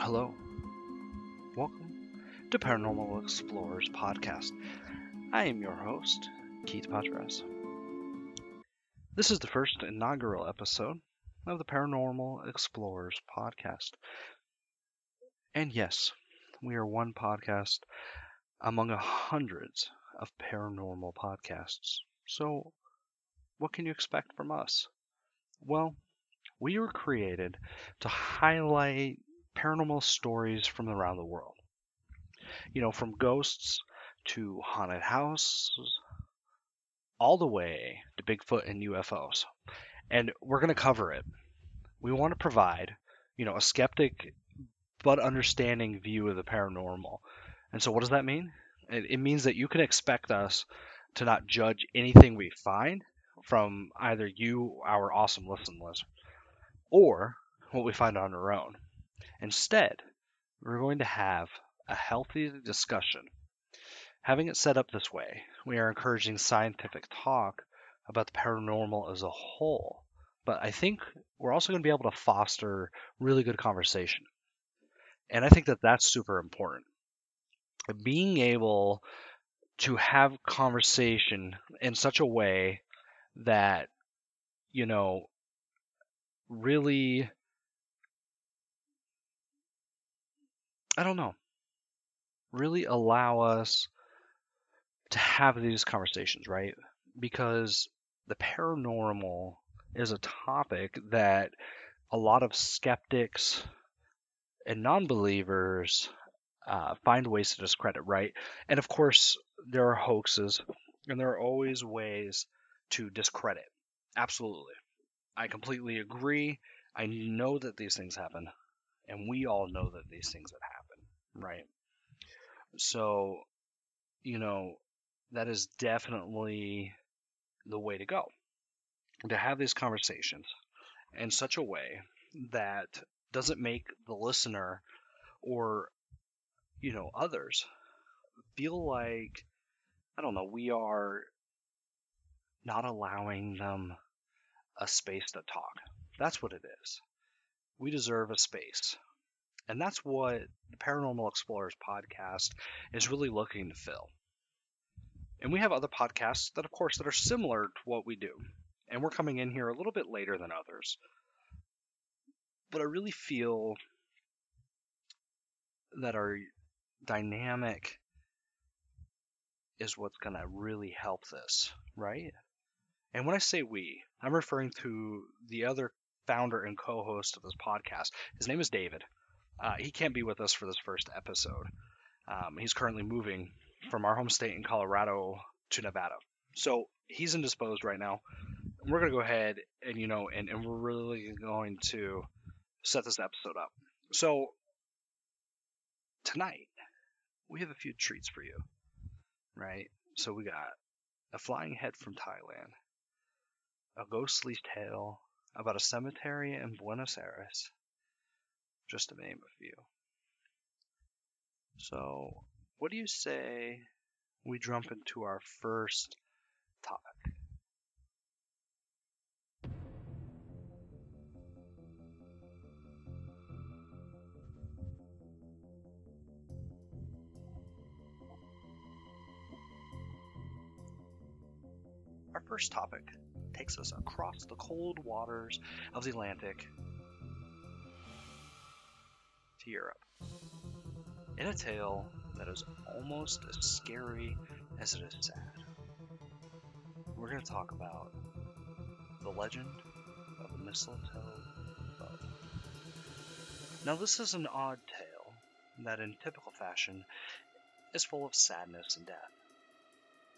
Hello. Welcome to Paranormal Explorers Podcast. I am your host, Keith Patras. This is the first inaugural episode of the Paranormal Explorers Podcast. And yes, we are one podcast among hundreds of paranormal podcasts. So, what can you expect from us? Well, we were created to highlight paranormal stories from around the world. You know, from ghosts to haunted houses, all the way to Bigfoot and UFOs. And we're going to cover it. We want to provide, you know, a skeptic but understanding view of the paranormal. And so, what does that mean? It, it means that you can expect us to not judge anything we find from either you, our awesome listeners, or what we find on our own. Instead, we're going to have a healthy discussion. Having it set up this way, we are encouraging scientific talk about the paranormal as a whole, but I think we're also going to be able to foster really good conversation. And I think that that's super important. Being able to have conversation in such a way that, you know, really I don't know, really allow us to have these conversations, right? Because the paranormal is a topic that a lot of skeptics and non believers uh, find ways to discredit, right? And of course, there are hoaxes and there are always ways to discredit. Absolutely. I completely agree. I know that these things happen, and we all know that these things have happened right? So, you know, that is definitely the way to go. To have these conversations in such a way that doesn't make the listener or, you know, others feel like, I don't know, we are not allowing them a space to talk. That's what it is. We deserve a space and that's what the Paranormal Explorers podcast is really looking to fill. And we have other podcasts that, of course, that are similar to what we do. And we're coming in here a little bit later than others. But I really feel that our dynamic is what's going to really help this, right? And when I say we, I'm referring to the other founder and co host of this podcast. His name is David. Uh, he can't be with us for this first episode. Um, he's currently moving from our home state in Colorado to Nevada. So he's indisposed right now. We're going to go ahead and, you know, and, and we're really going to set this episode up. So tonight, we have a few treats for you, right? So we got a flying head from Thailand, a ghostly tale about a cemetery in Buenos Aires, just to name a few. So, what do you say we jump into our first topic? Our first topic takes us across the cold waters of the Atlantic to Europe. In a tale that is almost as scary as it is sad, we're going to talk about the legend of the mistletoe bough. Now, this is an odd tale that, in typical fashion, is full of sadness and death.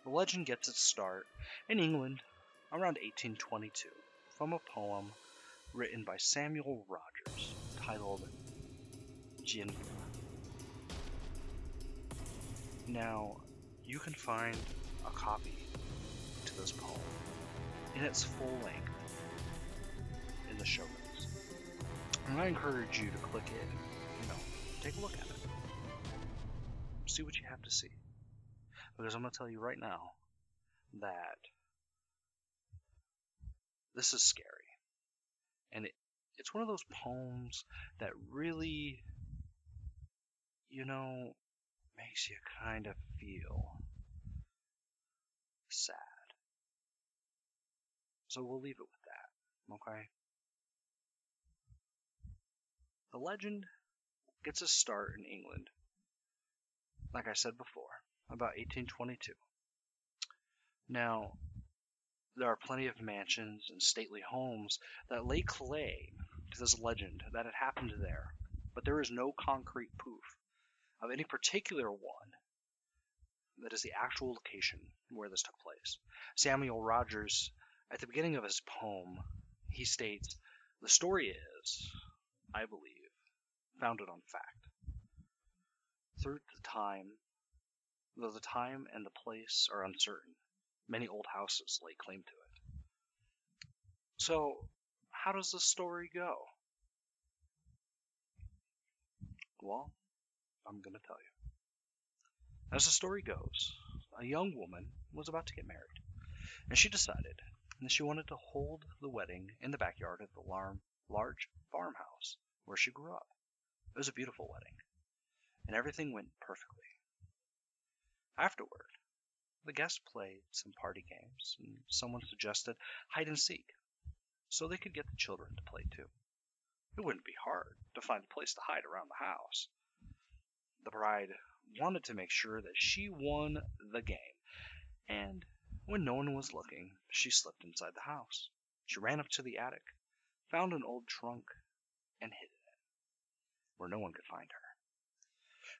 The legend gets its start in England around 1822 from a poem written by Samuel Rogers titled Ginevra. Now, you can find a copy to this poem in its full length in the show notes. And I encourage you to click it, you know, take a look at it. See what you have to see. Because I'm going to tell you right now that this is scary. And it, it's one of those poems that really, you know, makes you kind of feel sad. So we'll leave it with that, okay? The legend gets a start in England, like I said before, about 1822. Now, there are plenty of mansions and stately homes that lay claim to this legend that it happened there, but there is no concrete proof of any particular one that is the actual location where this took place. Samuel Rogers, at the beginning of his poem, he states, The story is, I believe, founded on fact. Through the time, though the time and the place are uncertain, many old houses lay claim to it. So, how does the story go? Well, I'm going to tell you. As the story goes, a young woman was about to get married, and she decided that she wanted to hold the wedding in the backyard of the large farmhouse where she grew up. It was a beautiful wedding, and everything went perfectly. Afterward, the guests played some party games, and someone suggested hide and seek, so they could get the children to play too. It wouldn't be hard to find a place to hide around the house. The bride wanted to make sure that she won the game, and when no one was looking, she slipped inside the house. She ran up to the attic, found an old trunk, and hid in it, where no one could find her.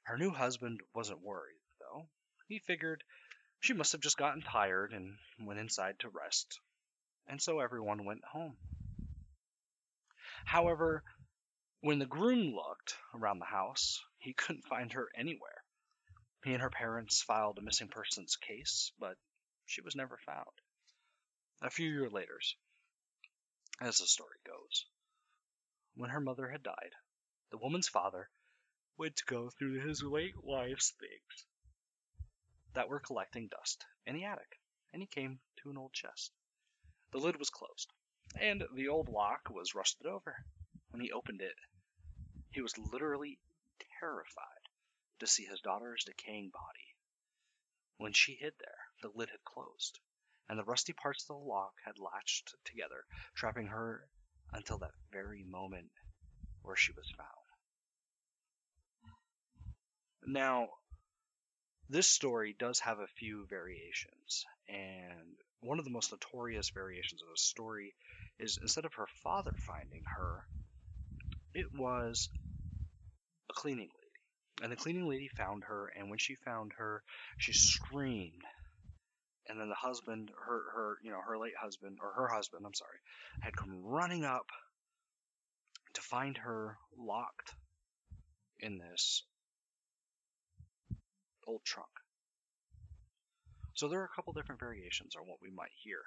Her new husband wasn't worried, though. He figured she must have just gotten tired and went inside to rest, and so everyone went home. However, when the groom looked around the house, he couldn't find her anywhere. He and her parents filed a missing persons case, but she was never found. A few years later, as the story goes, when her mother had died, the woman's father went to go through his late wife's things that were collecting dust in the attic, and he came to an old chest. The lid was closed, and the old lock was rusted over. When he opened it, he was literally terrified to see his daughter's decaying body. When she hid there, the lid had closed, and the rusty parts of the lock had latched together, trapping her until that very moment where she was found. Now, this story does have a few variations, and one of the most notorious variations of the story is instead of her father finding her, it was a cleaning lady. And the cleaning lady found her, and when she found her, she screamed. And then the husband, her, her, you know, her late husband, or her husband, I'm sorry, had come running up to find her locked in this old trunk. So there are a couple different variations on what we might hear.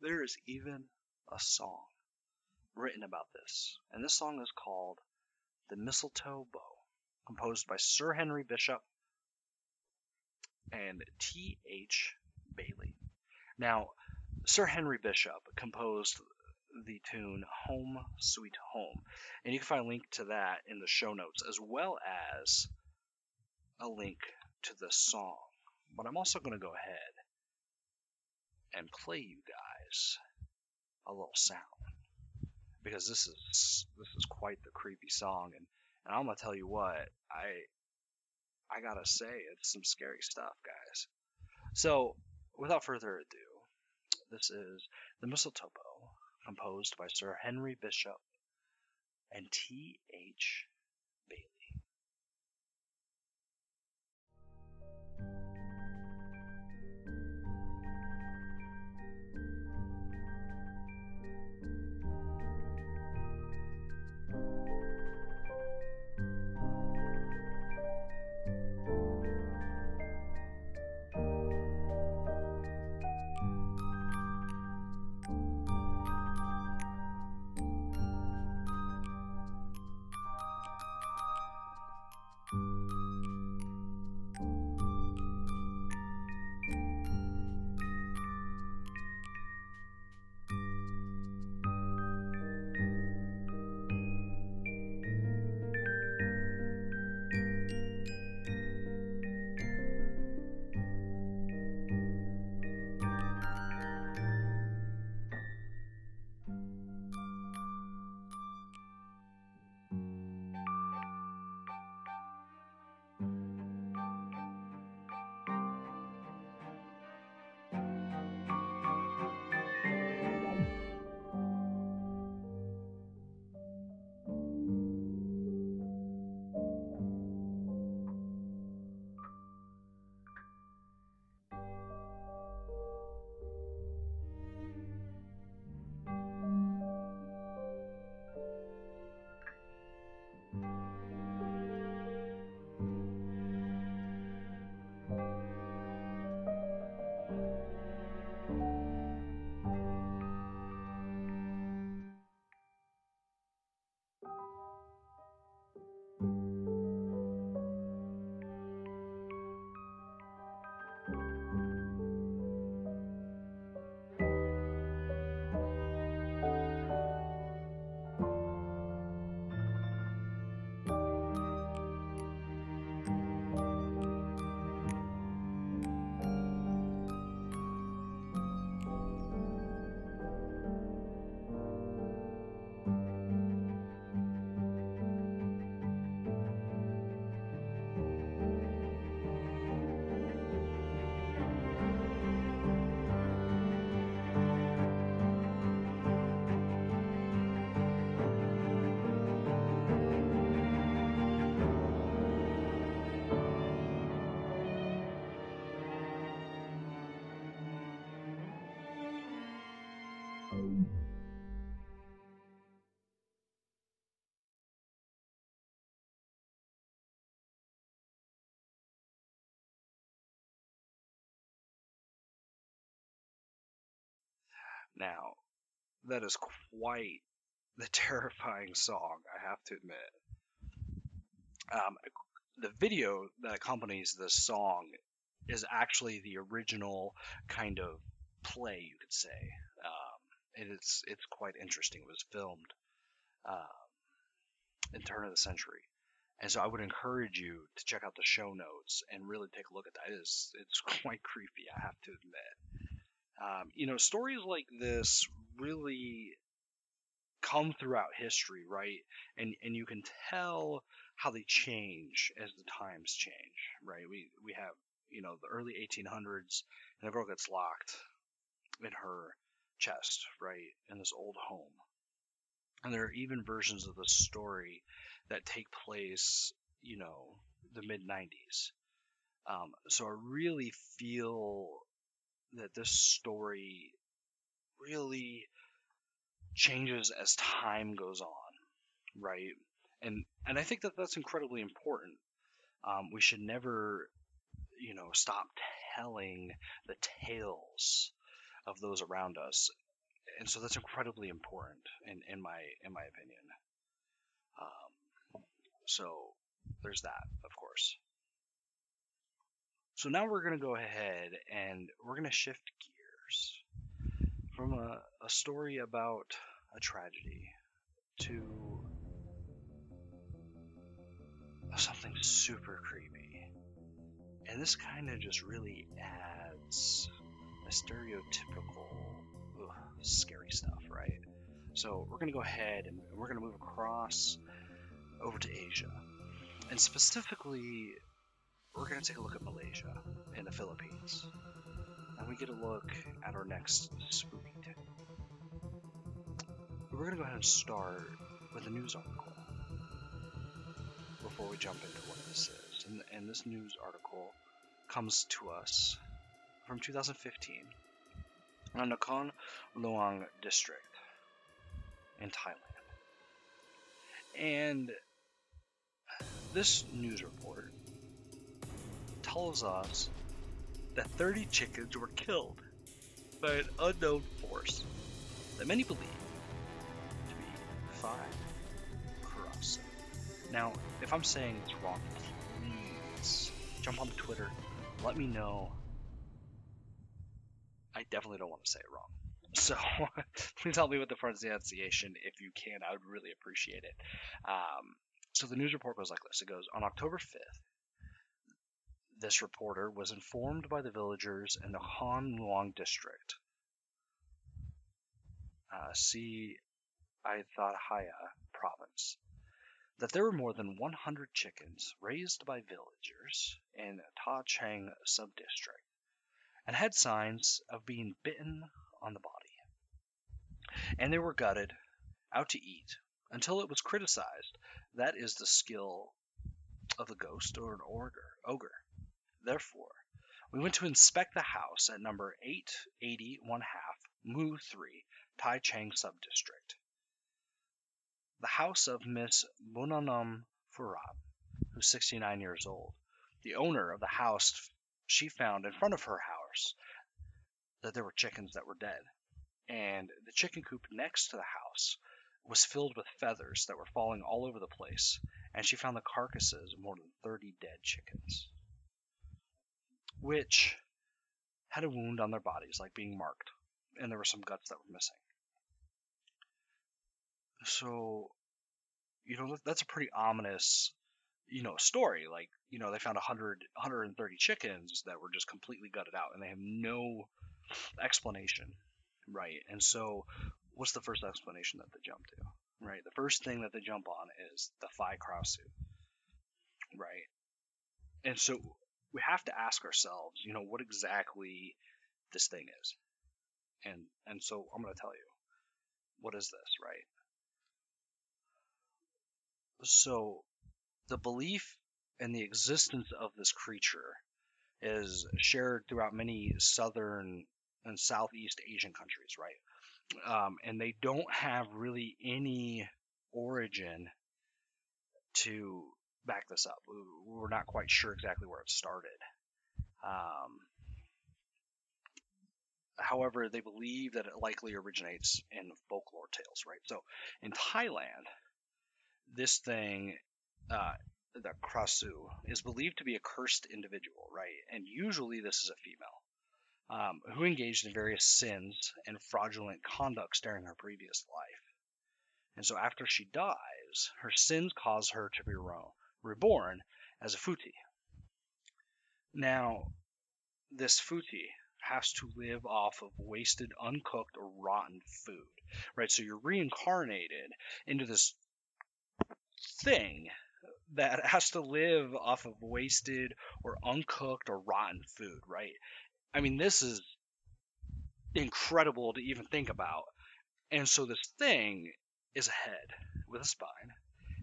There is even a song written about this, and this song is called The Mistletoe Bough, composed by Sir Henry Bishop and T.H. Bayly. Now, Sir Henry Bishop composed the tune Home Sweet Home. And you can find a link to that in the show notes, as well as a link to the song. But I'm also going to go ahead and play you guys a little sound because this is this is quite the creepy song and, and I'm gonna tell you what I I gotta say it's some scary stuff guys so without further ado this is the mistletoe composed by Sir Henry Bishop and T. H. That is quite the terrifying song, I have to admit. Um, the video that accompanies this song is actually the original kind of play, you could say. Um, and it's it's quite interesting. It was filmed uh, in turn of the century, and so I would encourage you to check out the show notes and really take a look at that. It is it's quite creepy, I have to admit. Um, you know, stories like this really come throughout history, right? And and you can tell how they change as the times change, right? We we have you know the early 1800s, and the girl gets locked in her chest, right, in this old home. And there are even versions of the story that take place, you know, the mid 90s. Um, so I really feel that this story really changes as time goes on, right? And and I think that that's incredibly important. Um, we should never, you know, stop telling the tales of those around us, and so that's incredibly important in, in my in my opinion. Um, so there's that, of course. So now we're going to go ahead and we're going to shift gears from a, a story about a tragedy to something super creepy. And this kind of just really adds a stereotypical ugh, scary stuff, right? So we're going to go ahead and we're going to move across over to Asia. And specifically, we're going to take a look at Malaysia and the Philippines. And we get a look at our next spooky tale. We're going to go ahead and start with a news article before we jump into what this is. And, and this news article comes to us from 2015 on Nakhon Luang district in Thailand. And this news report tells us that 30 chickens were killed by an unknown force that many believe to be Thai Karasu. Now, if I'm saying it's wrong, please jump on Twitter, let me know. I definitely don't want to say it wrong. So please help me with the pronunciation if you can. I would really appreciate it. Um, so the news report goes like this. It goes on October 5th. This reporter was informed by the villagers in the Han Luang district. Uh, see Ayutthaya province that there were more than 100 chickens raised by villagers in Tha Chang subdistrict and had signs of being bitten on the body. And they were gutted, out to eat, until it was criticized that is the skill of the ghost or an ogre. Therefore, we went to inspect the house at number 880 1 half, Mu 3, Tai Chang subdistrict the house of Miss Bunanam Furab, who's 69 years old. The owner of the house, she found in front of her house that there were chickens that were dead. And the chicken coop next to the house was filled with feathers that were falling all over the place. And she found the carcasses of more than 30 dead chickens, which had a wound on their bodies, like being marked. And there were some guts that were missing. So, you know, that's a pretty ominous, you know, story. Like, you know, they found 100, 130 chickens that were just completely gutted out and they have no explanation, right? And so, what's the first explanation that they jump to, right? The first thing that they jump on is the Phi Krausu, right? And so, we have to ask ourselves, you know, what exactly this thing is. And and so I'm going to tell you, what is this, right? So, the belief in the existence of this creature is shared throughout many southern and southeast Asian countries, right? Um, and they don't have really any origin to back this up. We're not quite sure exactly where it started. Um, However, they believe that it likely originates in folklore tales, right? So in Thailand, this thing, uh, the Krasue, is believed to be a cursed individual, right? And usually this is a female um, who engaged in various sins and fraudulent conducts during her previous life. And so after she dies, her sins cause her to be reborn as a Futi. Now, this Futi has to live off of wasted, uncooked, or rotten food, right? So you're reincarnated into this thing that has to live off of wasted or uncooked or rotten food, right? I mean, this is incredible to even think about. And so this thing is a head with a spine,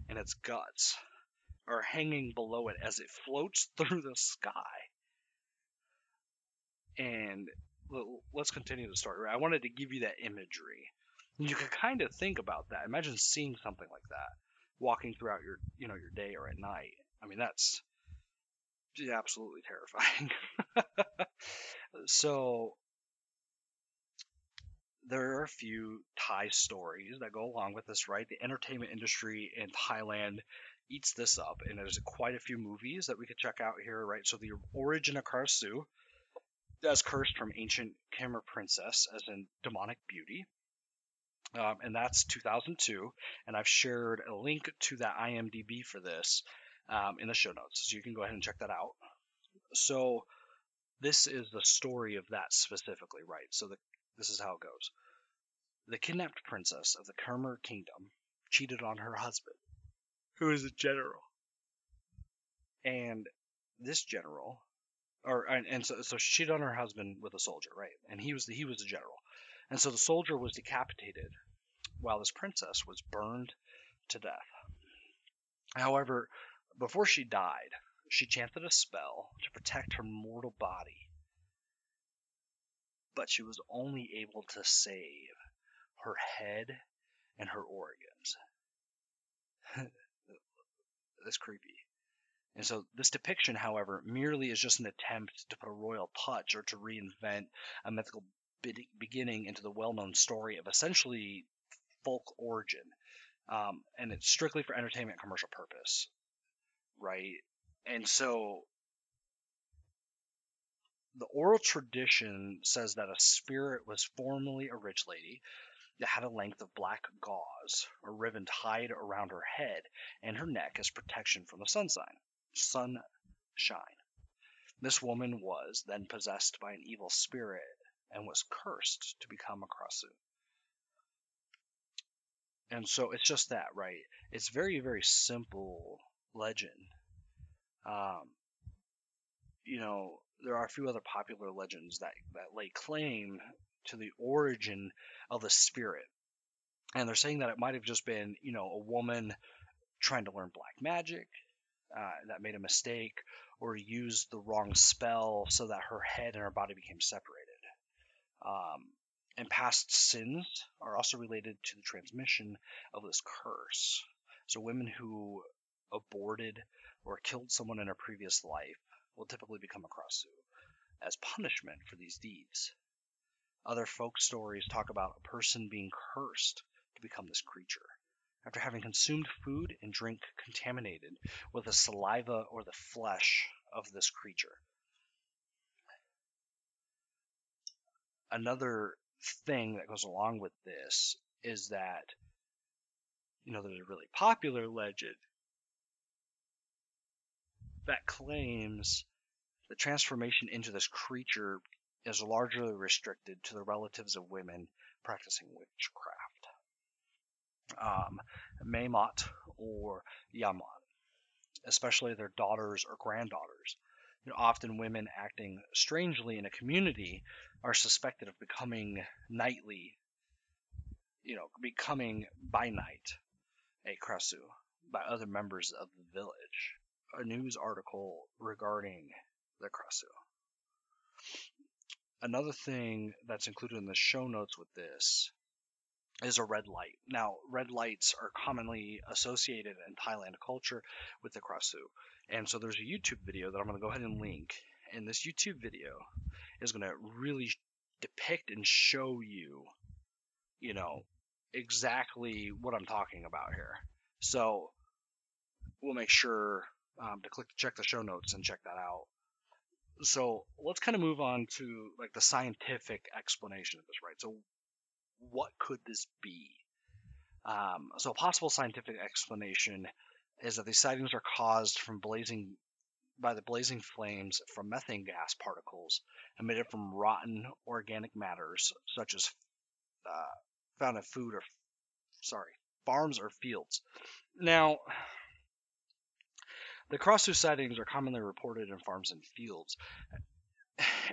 and its guts are hanging below it as it floats through the sky. And let's continue the story. I wanted to give you that imagery. You could kind of think about that. Imagine seeing something like that walking throughout your, you know, your day or at night. I mean, that's absolutely terrifying. so there are a few Thai stories that go along with this, right? The entertainment industry in Thailand eats this up, and there's quite a few movies that we could check out here, right? So the origin of Karasu, as cursed from ancient Khmer princess, as in demonic beauty. Um, and that's 2002. And I've shared a link to that IMDb for this um, in the show notes, so you can go ahead and check that out. So this is the story of that specifically, right? So the, this is how it goes. The kidnapped princess of the Khmer kingdom cheated on her husband, who is a general. And this general, or and, and so, so she cheated on her husband with a soldier, right? And he was the, he was a general. And so the soldier was decapitated while this princess was burned to death. However, before she died, she chanted a spell to protect her mortal body. But she was only able to save her head and her organs. That's creepy. And so this depiction, however, merely is just an attempt to put a royal touch or to reinvent a mythical beginning into the well-known story of essentially folk origin, um, and it's strictly for entertainment commercial purpose, right? And so the oral tradition says that a spirit was formerly a rich lady that had a length of black gauze or ribbon tied around her head and her neck as protection from the sun sign, sunshine. This woman was then possessed by an evil spirit and was cursed to become a Krasue. And so it's just that, right? It's very, very simple legend. Um, you know, there are a few other popular legends that, that lay claim to the origin of the spirit. And they're saying that it might have just been, you know, a woman trying to learn black magic uh, that made a mistake or used the wrong spell so that her head and her body became separated. Um, and past sins are also related to the transmission of this curse. So women who aborted or killed someone in a previous life will typically become a Krasue as punishment for these deeds. Other folk stories talk about a person being cursed to become this creature after having consumed food and drink contaminated with the saliva or the flesh of this creature. Another thing that goes along with this is that, you know, there's a really popular legend that claims the transformation into this creature is largely restricted to the relatives of women practicing witchcraft. Um, Maymot or Yamat, especially their daughters or granddaughters. You know, often women acting strangely in a community are suspected of becoming nightly, you know, becoming by night a Krasue by other members of the village. A news article regarding the Krasue. Another thing that's included in the show notes with this is a red light. Now, red lights are commonly associated in Thailand culture with the Krasue. And so there's a YouTube video that I'm going to go ahead and link. And this YouTube video is going to really depict and show you, you know, exactly what I'm talking about here. So we'll make sure um, to click to check the show notes and check that out. So let's kind of move on to like the scientific explanation of this, right? So what could this be? Um, so a possible scientific explanation is that these sightings are caused from blazing by the blazing flames from methane gas particles emitted from rotten organic matters such as uh, found in food or sorry farms or fields. Now, the Karasu sightings are commonly reported in farms and fields,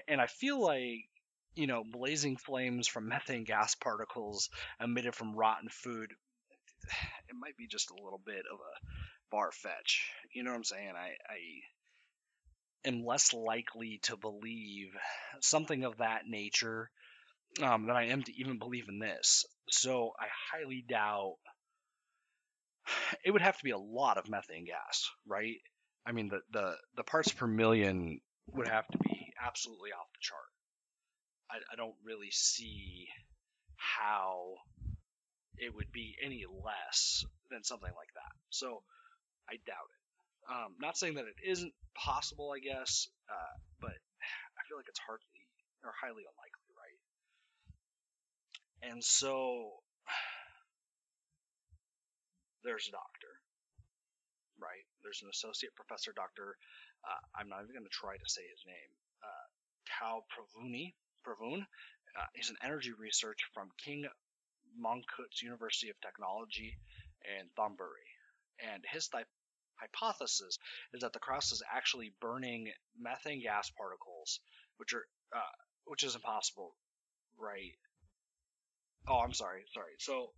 and I feel like you know blazing flames from methane gas particles emitted from rotten food. It might be just a little bit of a far fetch. You know what I'm saying? I, I am less likely to believe something of that nature um, than I am to even believe in this. So I highly doubt it would have to be a lot of methane gas, right? I mean, the, the, the parts per million would have to be absolutely off the chart. I, I don't really see how it would be any less than something like that. So I doubt it. Um, not saying that it isn't possible, I guess, uh, but I feel like it's hardly or highly unlikely, right? And so there's a doctor, right? There's an associate professor, Doctor. Uh, I'm not even going to try to say his name. Uh, Tao Pravuni. Pravun. Uh, he's an energy researcher from King Mongkut's University of Technology in Thonburi, and his th- hypothesis is that the crust is actually burning methane gas particles, which are uh, which is impossible, right? Oh, I'm sorry, sorry. So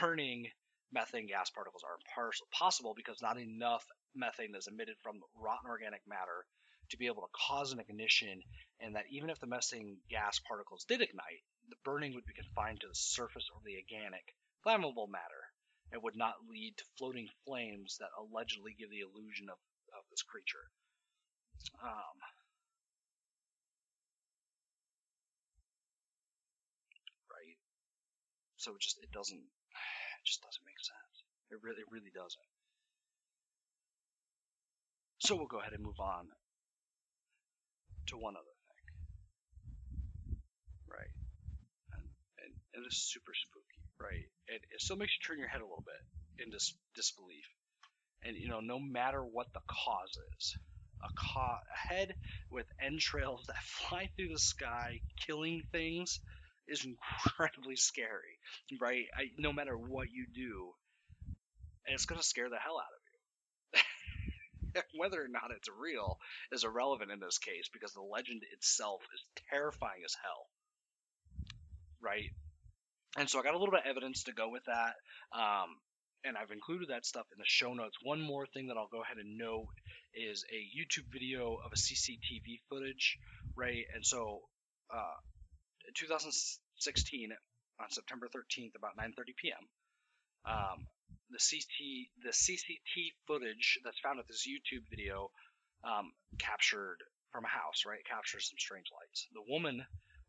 burning methane gas particles are possible because not enough methane is emitted from rotten organic matter to be able to cause an ignition, and that even if the methane gas particles did ignite, the burning would be confined to the surface of the organic flammable matter and would not lead to floating flames that allegedly give the illusion of, of this creature. Um, right? So it just it doesn't just doesn't make sense. It really it really doesn't. So we'll go ahead and move on to one other thing. Right. And and, and is super spooky, right? it, it still makes you turn your head a little bit in dis- disbelief. And you know, no matter what the cause is, a, co- a head with entrails that fly through the sky, killing things, is incredibly scary, right? I, no matter what you do, and it's gonna scare the hell out of you. Whether or not it's real is irrelevant in this case because the legend itself is terrifying as hell, right? And so I got a little bit of evidence to go with that. Um, and I've included that stuff in the show notes. One more thing that I'll go ahead and note is a YouTube video of a CCTV footage, right? And so, uh, 2016 on September 13th, about 9:30 p.m., um, the CT the CCT footage that's found at this YouTube video um, captured from a house, right? Captures some strange lights. The woman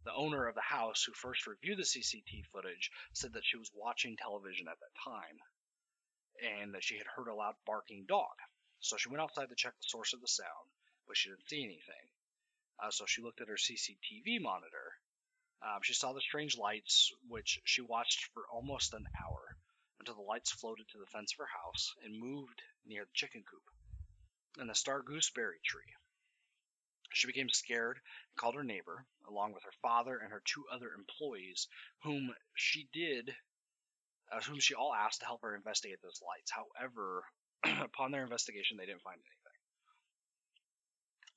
the owner of the house who first reviewed the CCT footage said that she was watching television at that time and that she had heard a loud barking dog. So she went outside to check the source of the sound, but she didn't see anything. Uh, so she looked at her CCTV monitor. Um, she saw the strange lights, which she watched for almost an hour until the lights floated to the fence of her house and moved near the chicken coop and the star gooseberry tree. She became scared and called her neighbor, along with her father and her two other employees, whom she did, uh, whom she all asked to help her investigate those lights. However, upon their investigation, they didn't find anything.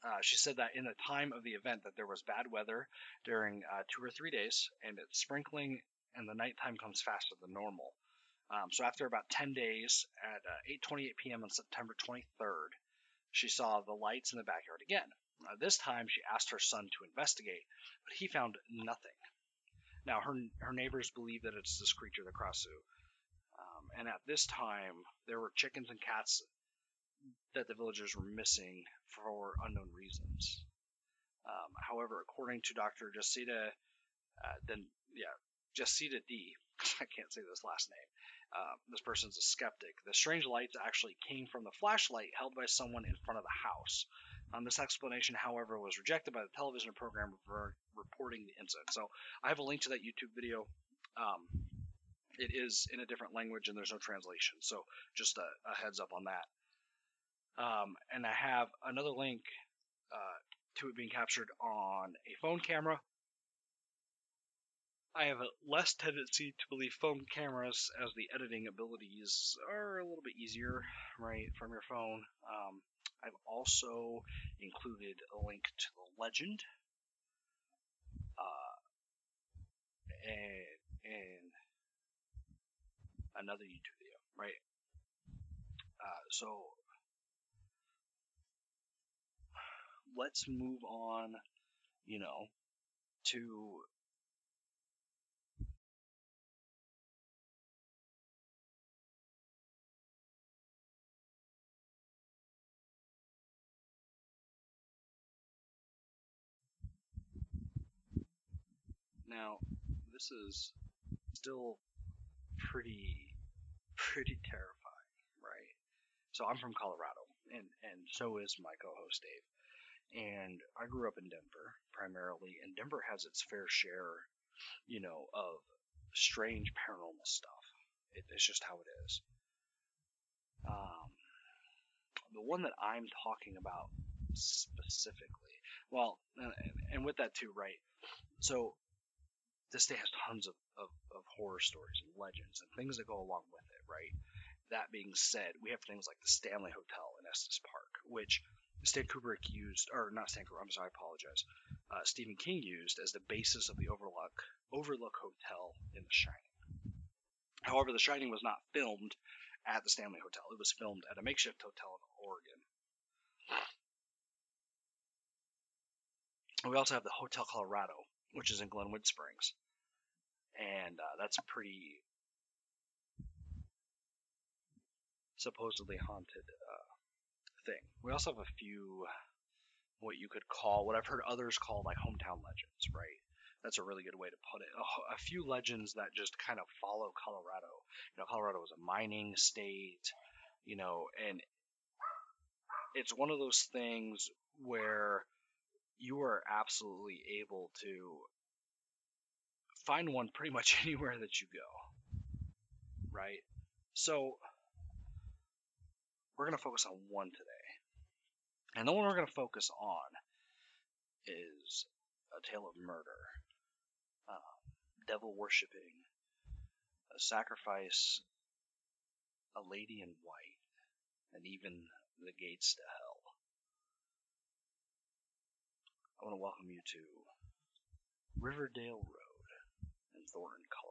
Uh, she said that in the time of the event that there was bad weather during uh, two or three days, and it's sprinkling, and the nighttime comes faster than normal. Um, so after about 10 days, at 8:28 uh, p.m. on September 23rd, she saw the lights in the backyard again. Uh, this time, she asked her son to investigate, but he found nothing. Now, her her neighbors believe that it's this creature, the Karasu. Um, and at this time, there were chickens and cats that the villagers were missing for unknown reasons. Um, However, according to Dr. Jacita, uh, then yeah, Jacita D. I can't say this last name. Uh, this person's a skeptic. The strange lights actually came from the flashlight held by someone in front of the house. Um, this explanation, however, was rejected by the television program reporting the incident. So I have a link to that YouTube video. Um, it is in a different language and there's no translation. So just a, a heads up on that. Um, and I have another link uh, to it being captured on a phone camera I have a less tendency to believe phone cameras as the editing abilities are a little bit easier, right, from your phone. Um, I've also included a link to the legend uh, and, and another YouTube video, right? Uh, so let's move on, you know, to Now, this is still pretty, pretty terrifying, right? So I'm from Colorado, and and so is my co-host Dave. And I grew up in Denver primarily, and Denver has its fair share, you know, of strange paranormal stuff. It, it's just how it is. Um, the one that I'm talking about specifically, well, and, and with that too, right? So this state has tons of, of, of, horror stories and legends and things that go along with it, right? That being said, we have things like the Stanley Hotel in Estes Park, which Stan Kubrick used, or not Stan Kubrick, I'm sorry, I apologize. Uh, Stephen King used as the basis of the Overlook Overlook Hotel in The Shining. However, The Shining was not filmed at the Stanley Hotel. It was filmed at a makeshift hotel in Oregon. We also have the Hotel Colorado, which is in Glenwood Springs, and uh, that's pretty supposedly haunted thing. We also have a few what you could call what I've heard others call like hometown legends, right? That's a really good way to put it. A, a few legends that just kind of follow Colorado. You know, Colorado is a mining state, you know, and it's one of those things where you are absolutely able to find one pretty much anywhere that you go. Right? So, we're going to focus on one today. And the one we're going to focus on is a tale of murder, uh, devil worshipping, a sacrifice, a lady in white, and even the gates to hell. I want to welcome you to Riverdale Road in Thornton, Colorado.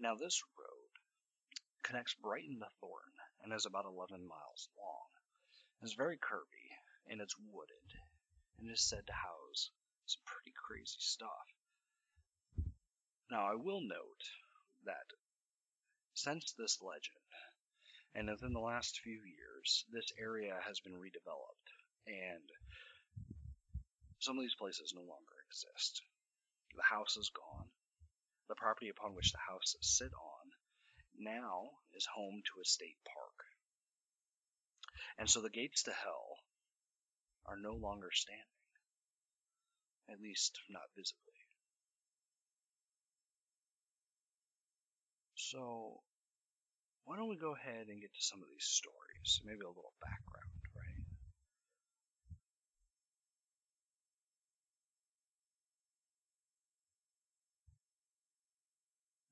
Now, this road connects Brighton to Thornton and is about 11 miles long. It's very curvy and it's wooded and is said to house some pretty crazy stuff. Now, I will note that since this legend, and within the last few years, this area has been redeveloped, and some of these places no longer exist. The house is gone. The property upon which the house sit on now is home to a state park. And so the gates to hell are no longer standing, at least not visibly. So, why don't we go ahead and get to some of these stories? Maybe a little background,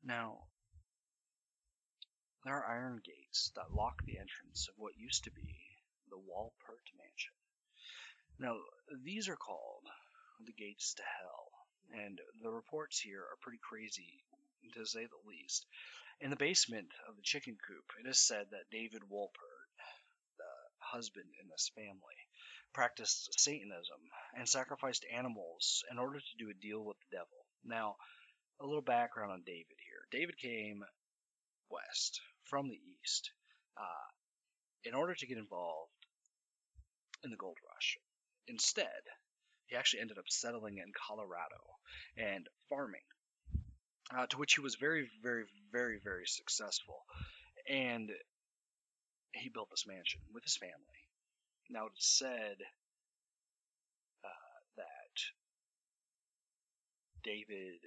Now, there are iron gates that lock the entrance of what used to be the Wolpert Mansion. Now, these are called the gates to hell, and the reports here are pretty crazy, to say the least. In the basement of the chicken coop, it is said that David Wolpert, the husband in this family, practiced Satanism and sacrificed animals in order to do a deal with the devil. Now, a little background on David here. David came west from the east uh, in order to get involved in the gold rush. Instead, he actually ended up settling in Colorado and farming, uh, to which he was very, very, very, very successful. And he built this mansion with his family. Now it is said uh, that David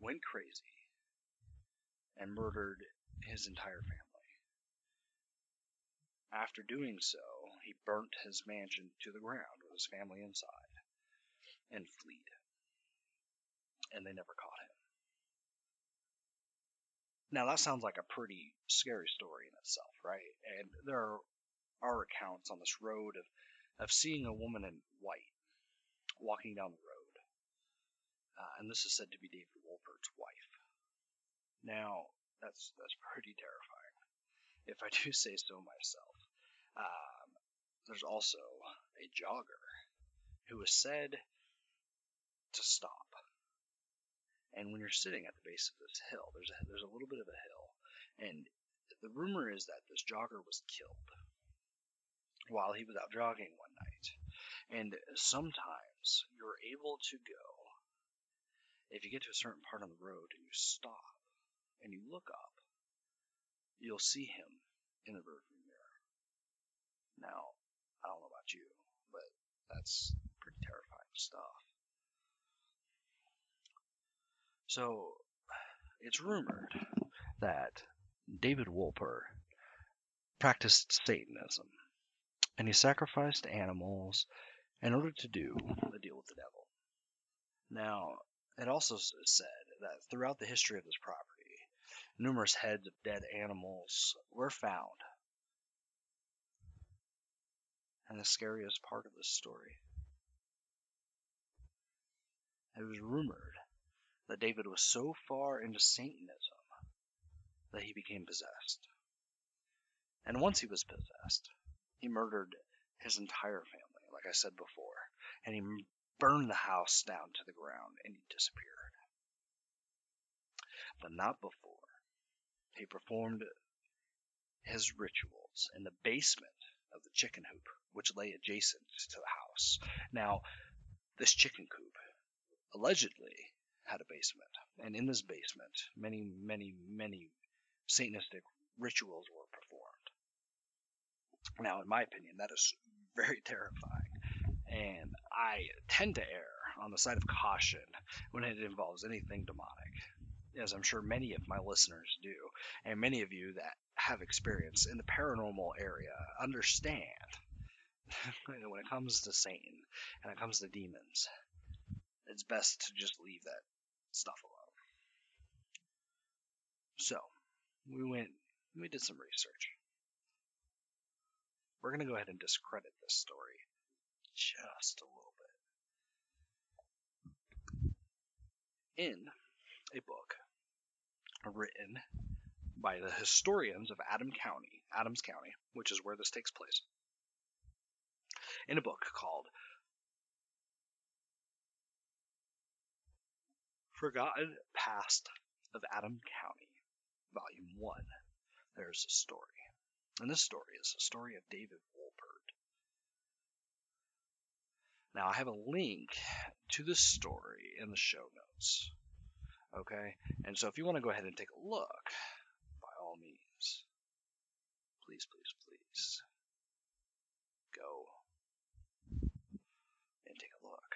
went crazy and murdered his entire family. After doing so, he burnt his mansion to the ground with his family inside and fled. And they never caught him. Now that sounds like a pretty scary story in itself, right? And there are, are accounts on this road of, of seeing a woman in white walking down the road. And this is said to be David Wolpert's wife. Now, that's that's pretty terrifying, if I do say so myself. Um, there's also a jogger who is said to stop. And when you're sitting at the base of this hill, there's a, there's a little bit of a hill, and the rumor is that this jogger was killed while he was out jogging one night. And sometimes you're able to go if you get to a certain part on the road and you stop and you look up, you'll see him in the rearview mirror. Now, I don't know about you, but that's pretty terrifying stuff. So, it's rumored that David Wolpert practiced Satanism, and he sacrificed animals in order to do a deal with the devil. Now, it also said that throughout the history of this property, numerous heads of dead animals were found. And the scariest part of this story, it was rumored that David was so far into Satanism that he became possessed. And once he was possessed, he murdered his entire family, like I said before, and he burned the house down to the ground and he disappeared. But not before he performed his rituals in the basement of the chicken coop, which lay adjacent to the house. Now, this chicken coop allegedly had a basement, and in this basement, many, many, many Satanistic rituals were performed. Now, in my opinion, that is very terrifying, and I tend to err on the side of caution when it involves anything demonic as I'm sure many of my listeners do, and many of you that have experience in the paranormal area understand when it comes to Satan and it comes to demons, it's best to just leave that stuff alone. So, we went, we did some research. We're going to go ahead and discredit this story just a little bit. In a book written by the historians of Adam County, Adams County, which is where this takes place, in a book called Forgotten Past of Adam County, Volume 1. There's a story. And this story is a story of David Wolpert. Now, I have a link to this story in the show notes. Okay, and so if you want to go ahead and take a look, by all means, please, please, please, go and take a look.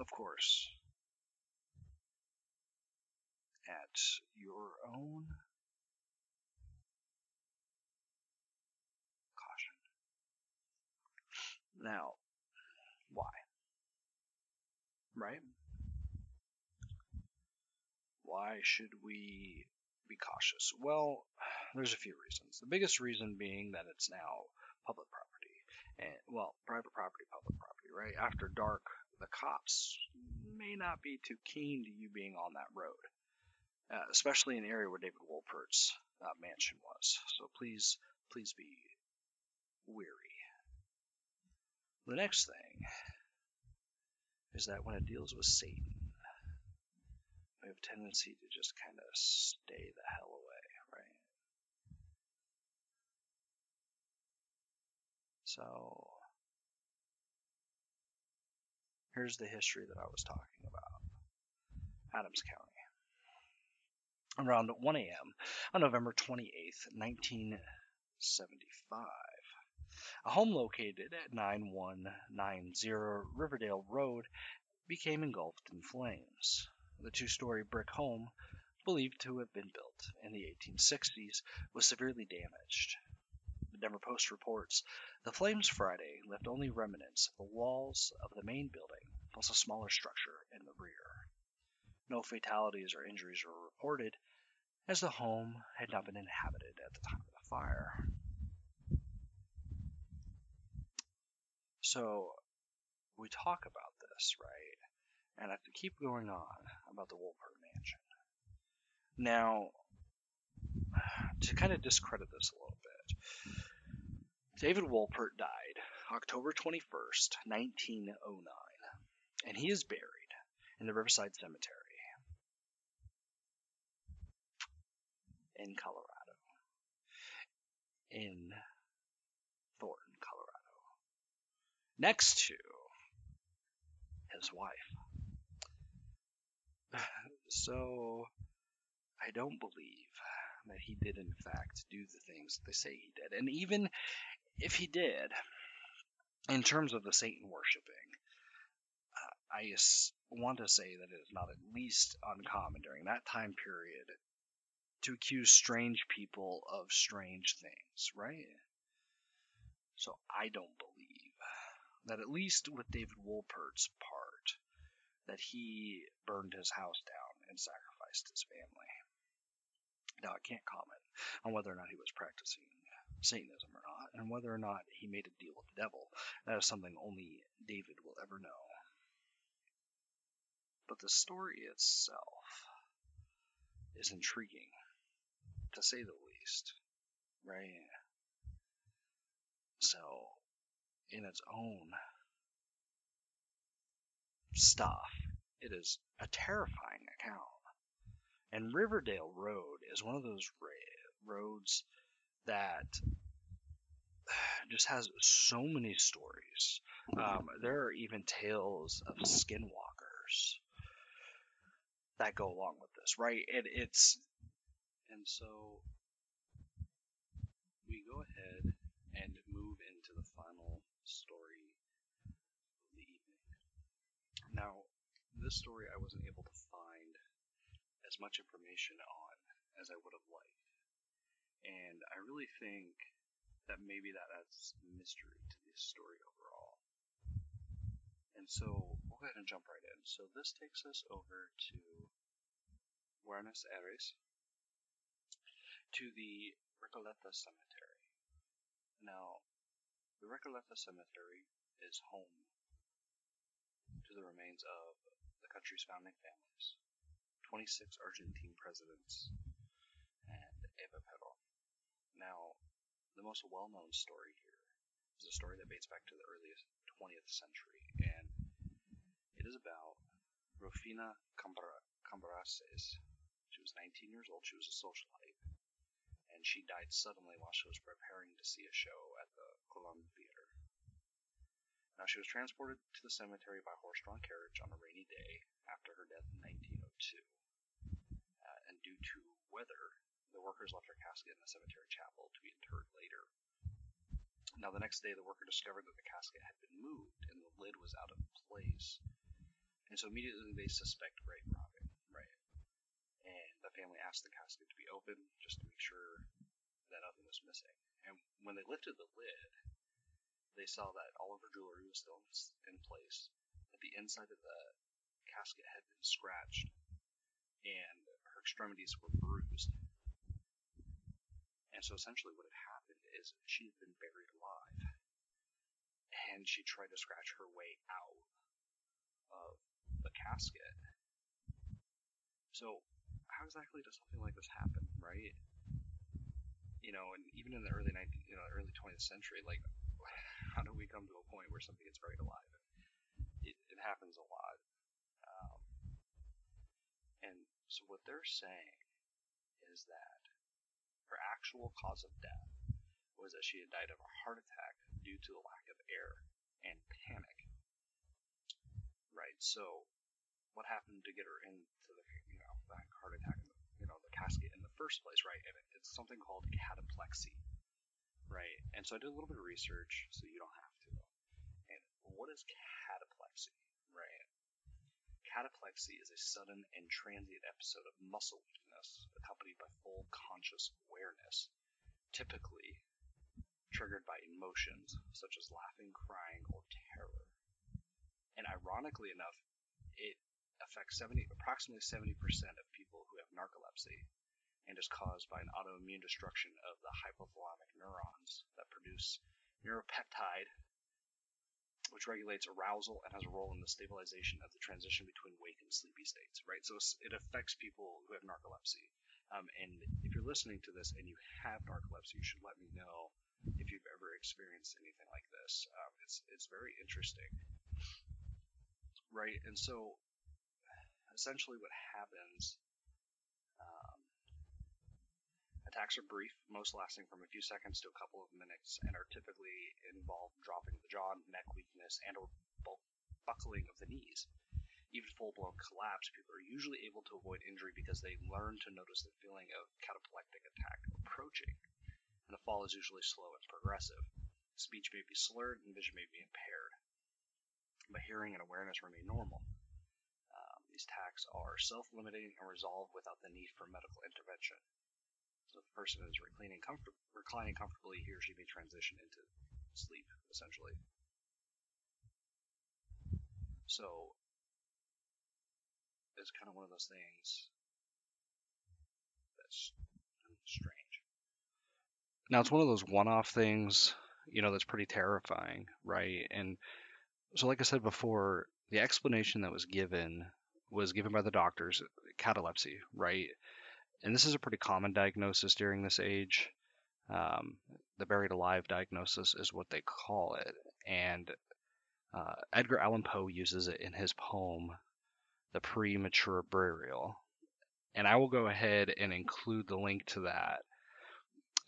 Of course, at your own caution. Now? Right? Why should we be cautious? Well, there's a few reasons. The biggest reason being that it's now public property. And well, private property, public property, right? After dark, the cops may not be too keen to you being on that road, uh, especially in the area where David Wolpert's uh, mansion was. So please, please be weary. The next thing is that when it deals with Satan, we have a tendency to just kind of stay the hell away, right? So, here's the history that I was talking about Adams County. Around 1 a.m. on November 28th, 1975, a home located at 9190 Riverdale Road became engulfed in flames. The two story brick home, believed to have been built in the 1860s, was severely damaged. The Denver Post reports the flames Friday left only remnants of the walls of the main building, plus a smaller structure in the rear. No fatalities or injuries were reported, as the home had not been inhabited at the time of the fire. So, we talk about this, right? And I have to keep going on about the Wolpert Mansion. Now, to kind of discredit this a little bit, David Wolpert died October 21st, 1909, and he is buried in the Riverside Cemetery in Colorado, in Thornton, Colorado, next to his wife. So, I don't believe that he did, in fact, do the things they say he did. And even if he did, in terms of the Satan worshiping, uh, I want to say that it is not at least uncommon during that time period to accuse strange people of strange things, right? So I don't believe that at least with David Wolpert's part, that he burned his house down and sacrificed his family. Now I can't comment on whether or not he was practicing Satanism or not, and whether or not he made a deal with the devil. That is something only David will ever know. But the story itself is intriguing to say the least, right? So, in its own stuff, it is a terrifying account. And Riverdale Road is one of those ra- roads that just has so many stories. Um, there are even tales of skinwalkers that go along with this, right? It, it's and so we go ahead and move into the final story of the evening. Now, this story I wasn't able to find as much information on as I would have liked. And I really think that maybe that adds mystery to this story overall. And so we'll go ahead and jump right in. So this takes us over to Buenos Aires, to the Recoleta Cemetery. Now, the Recoleta Cemetery is home to the remains of the country's founding families, 26 Argentine presidents, and Eva Perón. Now, the most well-known story here is a story that dates back to the earliest 20th century, and it is about Rufina Cambaceres. She was 19 years old. She was a socialite and she died suddenly while she was preparing to see a show at the Theater. Now, she was transported to the cemetery by horse-drawn carriage on a rainy day after her death in 1902. Uh, and due to weather, the workers left her casket in the cemetery chapel to be interred later. Now, the next day, the worker discovered that the casket had been moved and the lid was out of place. And so immediately they suspect grave robbing, right? And the family asked the casket to be opened just to make sure that nothing was missing. And when they lifted the lid, they saw that all of her jewelry was still in place, that the inside of the casket had been scratched, and her extremities were bruised. And so essentially what had happened is she had been buried alive, and she tried to scratch her way out of the casket. So how exactly does something like this happen, right? you know, and even in the early 19, you know, early 20th century, like, how do we come to a point where something gets buried alive? It, it happens a lot. Um, and so what they're saying is that her actual cause of death was that she had died of a heart attack due to the lack of air and panic. Right. So, what happened to get her into the you know that heart attack, you know, the casket in the first place, right? And it's something called cataplexy, right? And so I did a little bit of research, so you don't have to. And what is cataplexy, right? Cataplexy is a sudden and transient episode of muscle weakness accompanied by full conscious awareness, typically triggered by emotions such as laughing, crying, or terror. And ironically enough, it affects 70, approximately 70% of people who have narcolepsy and is caused by an autoimmune destruction of the hypothalamic neurons that produce neuropeptide, which regulates arousal and has a role in the stabilization of the transition between wake and sleepy states, right? So it affects people who have narcolepsy. Um, and if you're listening to this and you have narcolepsy, you should let me know if you've ever experienced anything like this. Um, it's it's very interesting, right? And so essentially what happens um, attacks are brief, most lasting from a few seconds to a couple of minutes, and are typically involve dropping the jaw, neck weakness, and or buckling of the knees. Even full-blown collapse, people are usually able to avoid injury because they learn to notice the feeling of cataplectic attack approaching, and the fall is usually slow and progressive. Speech may be slurred and vision may be impaired, but hearing and awareness remain normal. Um, these attacks are self-limiting and resolve without the need for medical intervention. So if the person is reclining, comfort- reclining comfortably, he or she may transition into sleep, essentially. So it's kind of one of those things that's strange. Now it's one of those one-off things, you know, that's pretty terrifying, right? And so, like I said before, the explanation that was given was given by the doctors, catalepsy, right? And this is a pretty common diagnosis during this age. Um, the buried alive diagnosis is what they call it. And uh, Edgar Allan Poe uses it in his poem, The Premature Burial. And I will go ahead and include the link to that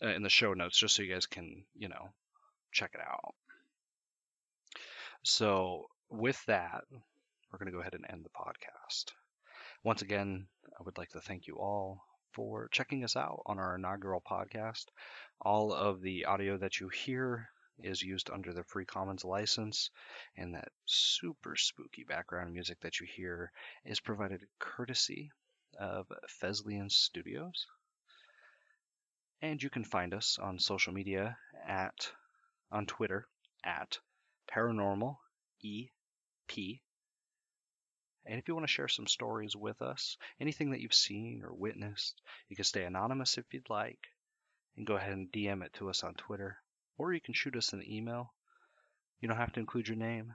uh, in the show notes just so you guys can, you know, check it out. So, with that, we're going to go ahead and end the podcast. Once again, I would like to thank you all for checking us out on our inaugural podcast. All of the audio that you hear is used under the Free Commons license, and that super spooky background music that you hear is provided courtesy of Fesliyan Studios. And you can find us on social media at on Twitter at paranormal EP and if you want to share some stories with us, anything that you've seen or witnessed, you can stay anonymous if you'd like and go ahead and DM it to us on Twitter. Or you can shoot us an email. You don't have to include your name.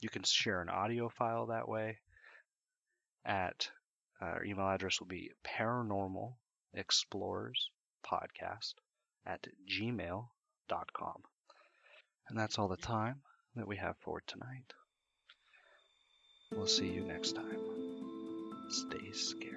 You can share an audio file that way. At uh, our email address will be paranormal explorers podcast at gmail.com. And that's all the time that we have for tonight. We'll see you next time. Stay scary.